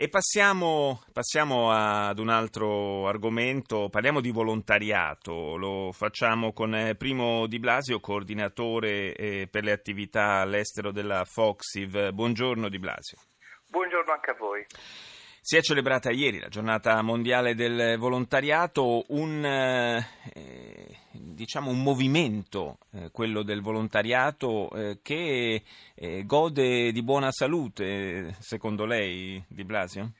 E passiamo, passiamo, ad un altro argomento, parliamo di volontariato, lo facciamo con eh, Primo Di Blasio, coordinatore eh, per le attività all'estero della Foxiv. Buongiorno Di Blasio. Buongiorno anche a voi. Si è celebrata ieri la giornata mondiale del volontariato, un, eh, diciamo un movimento, eh, quello del volontariato, eh, che eh, gode di buona salute, secondo lei, Di Blasio?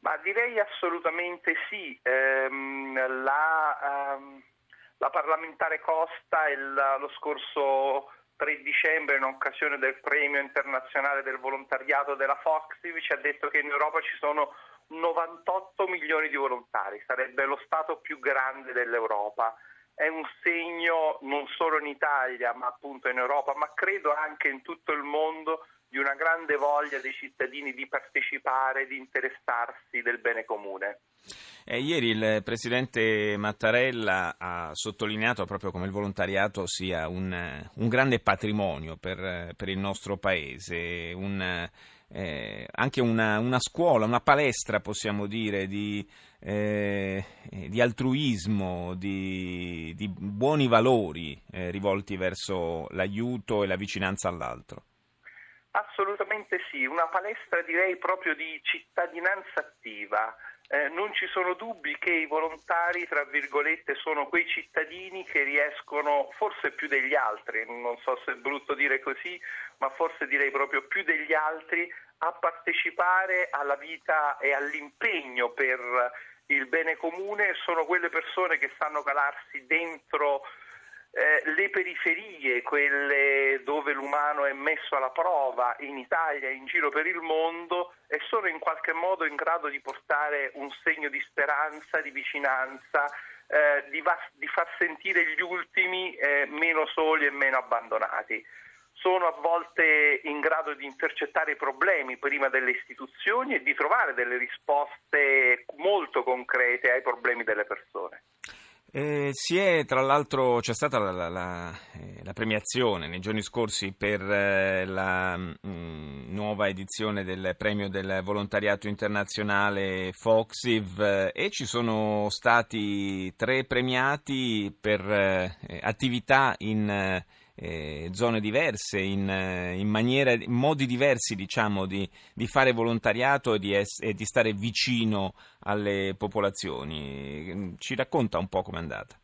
Ma direi assolutamente sì. Ehm, la, um, la, parlamentare Costa il, lo scorso 3 dicembre in occasione del premio internazionale del volontariato della Foxiv ci ha detto che in Europa ci sono 98 milioni di volontari, sarebbe lo Stato più grande dell'Europa. È un segno non solo in Italia, ma appunto in Europa, ma credo anche in tutto il mondo di una grande voglia dei cittadini di partecipare, di interessarsi del bene comune. Eh, ieri il Presidente Mattarella ha sottolineato proprio come il volontariato sia un, un grande patrimonio per, per, il nostro Paese, un, eh, anche una, una, scuola, una palestra possiamo dire di, eh, di altruismo, di, di, buoni valori eh, rivolti verso l'aiuto e la vicinanza all'altro. Assolutamente sì, una palestra direi proprio di cittadinanza attiva. Eh, non ci sono dubbi che i volontari, tra virgolette, sono quei cittadini che riescono, forse più degli altri, non so se è brutto dire così, ma forse direi proprio più degli altri, a partecipare alla vita e all'impegno per il bene comune, sono quelle persone che sanno calarsi dentro eh, le periferie, quelle dove l'umano è messo alla prova in Italia e in giro per il mondo e sono in qualche modo in grado di portare un segno di speranza, di vicinanza, eh, di, va- di, far sentire gli ultimi eh, meno soli e meno abbandonati. Sono a volte in grado di intercettare i problemi prima delle istituzioni e di trovare delle risposte molto concrete ai problemi delle persone. Eh, è, tra l'altro, c'è stata la, la, la, eh, la, premiazione nei giorni scorsi per eh, la mh, mm, nuova edizione del premio del volontariato internazionale Foxiv eh, e ci sono stati tre premiati per attività in eh, zone diverse, in, eh, in, maniera, in, modi diversi diciamo, di, di fare volontariato e di, es- e di, stare vicino alle popolazioni. Ci racconta un po' com'è andata?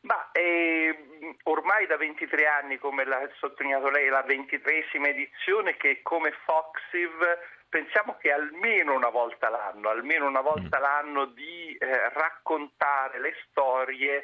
Ma, eh, ormai da 23 anni, come l'ha sottolineato lei, la ventitresima edizione che come Foxiv pensiamo che almeno una volta l'anno, almeno una volta mm. l'anno di eh, raccontare le storie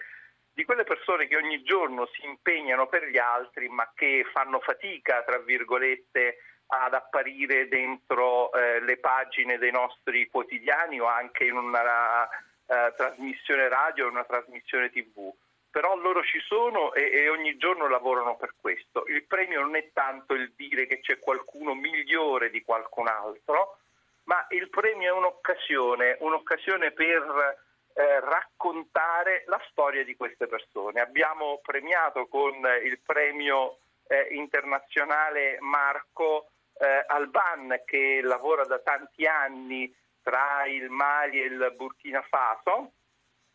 di quelle persone che ogni giorno si impegnano per gli altri ma che fanno fatica, tra virgolette, ad apparire dentro eh, le pagine dei nostri quotidiani o anche in una uh, trasmissione radio o una trasmissione tv. Però loro ci sono e, e ogni giorno lavorano per questo. Il premio non è tanto il dire che c'è qualcuno migliore di qualcun altro, ma il premio è un'occasione, un'occasione per eh, raccontare la storia di queste persone. Abbiamo premiato con il premio eh, internazionale Marco eh, Alban che lavora da tanti anni tra il Mali e il Burkina Faso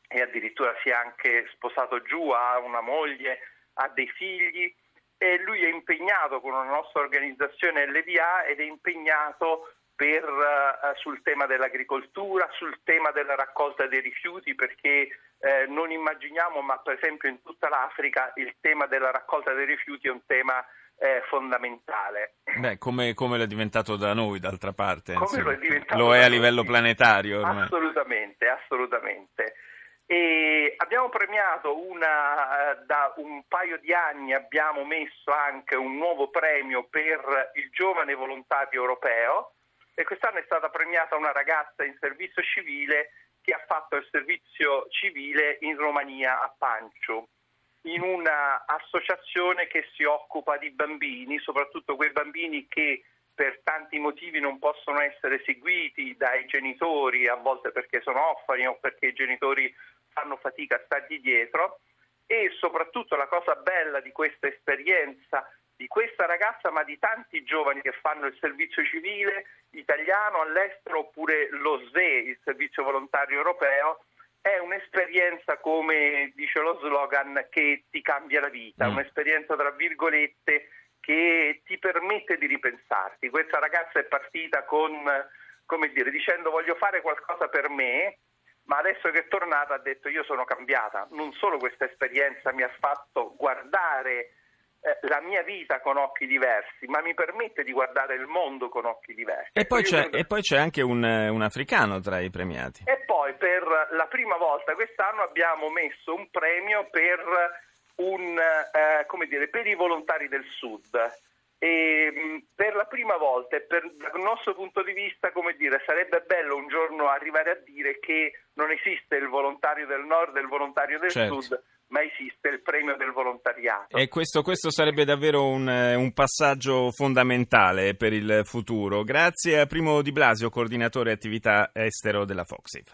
e addirittura si è anche sposato giù, ha una moglie, ha dei figli e lui è impegnato con una nostra organizzazione LDA ed è impegnato per, uh, sul tema dell'agricoltura, sul tema della raccolta dei rifiuti, perché eh, non immaginiamo, ma per esempio in tutta l'Africa il tema della raccolta dei rifiuti è un tema eh, fondamentale. Beh, come, come lo è diventato da noi, d'altra parte? Come lo è, diventato lo è a livello noi. planetario ormai. Assolutamente, assolutamente. E abbiamo premiato una, da un paio di anni abbiamo messo anche un nuovo premio per il giovane volontario europeo e quest'anno è stata premiata una ragazza in servizio civile che ha fatto il servizio civile in Romania a Pancio in un'associazione che si occupa di bambini, soprattutto quei bambini che per tanti motivi non possono essere seguiti dai genitori, a volte perché sono orfani o perché i genitori fanno fatica a stargli dietro. E soprattutto la cosa bella di questa esperienza di questa ragazza ma di tanti giovani che fanno il servizio civile italiano all'estero oppure lo SE, il servizio volontario europeo, è un'esperienza, come dice lo slogan, che ti cambia la vita, mm. un'esperienza tra virgolette che ti permette di ripensarti. Questa ragazza è partita con, come dire, dicendo voglio fare qualcosa per me, ma adesso che è tornata ha detto io sono cambiata. Non solo questa esperienza mi ha fatto guardare la mia vita con occhi diversi, ma mi permette di guardare il mondo con occhi diversi. E poi, c'è, credo... e poi c'è, anche un, un, africano tra i premiati. E poi per la prima volta quest'anno abbiamo messo un premio per un, eh, come dire, per i volontari del Sud. E, mm, per la prima volta per, dal nostro punto di vista, come dire, sarebbe bello un giorno arrivare a dire che non esiste il volontario del nord e il volontario del certo. sud, premio del volontariato. E questo, questo sarebbe davvero un, eh, un, passaggio fondamentale per il futuro. Grazie a Primo Di Blasio, coordinatore attività estero della Foxiv.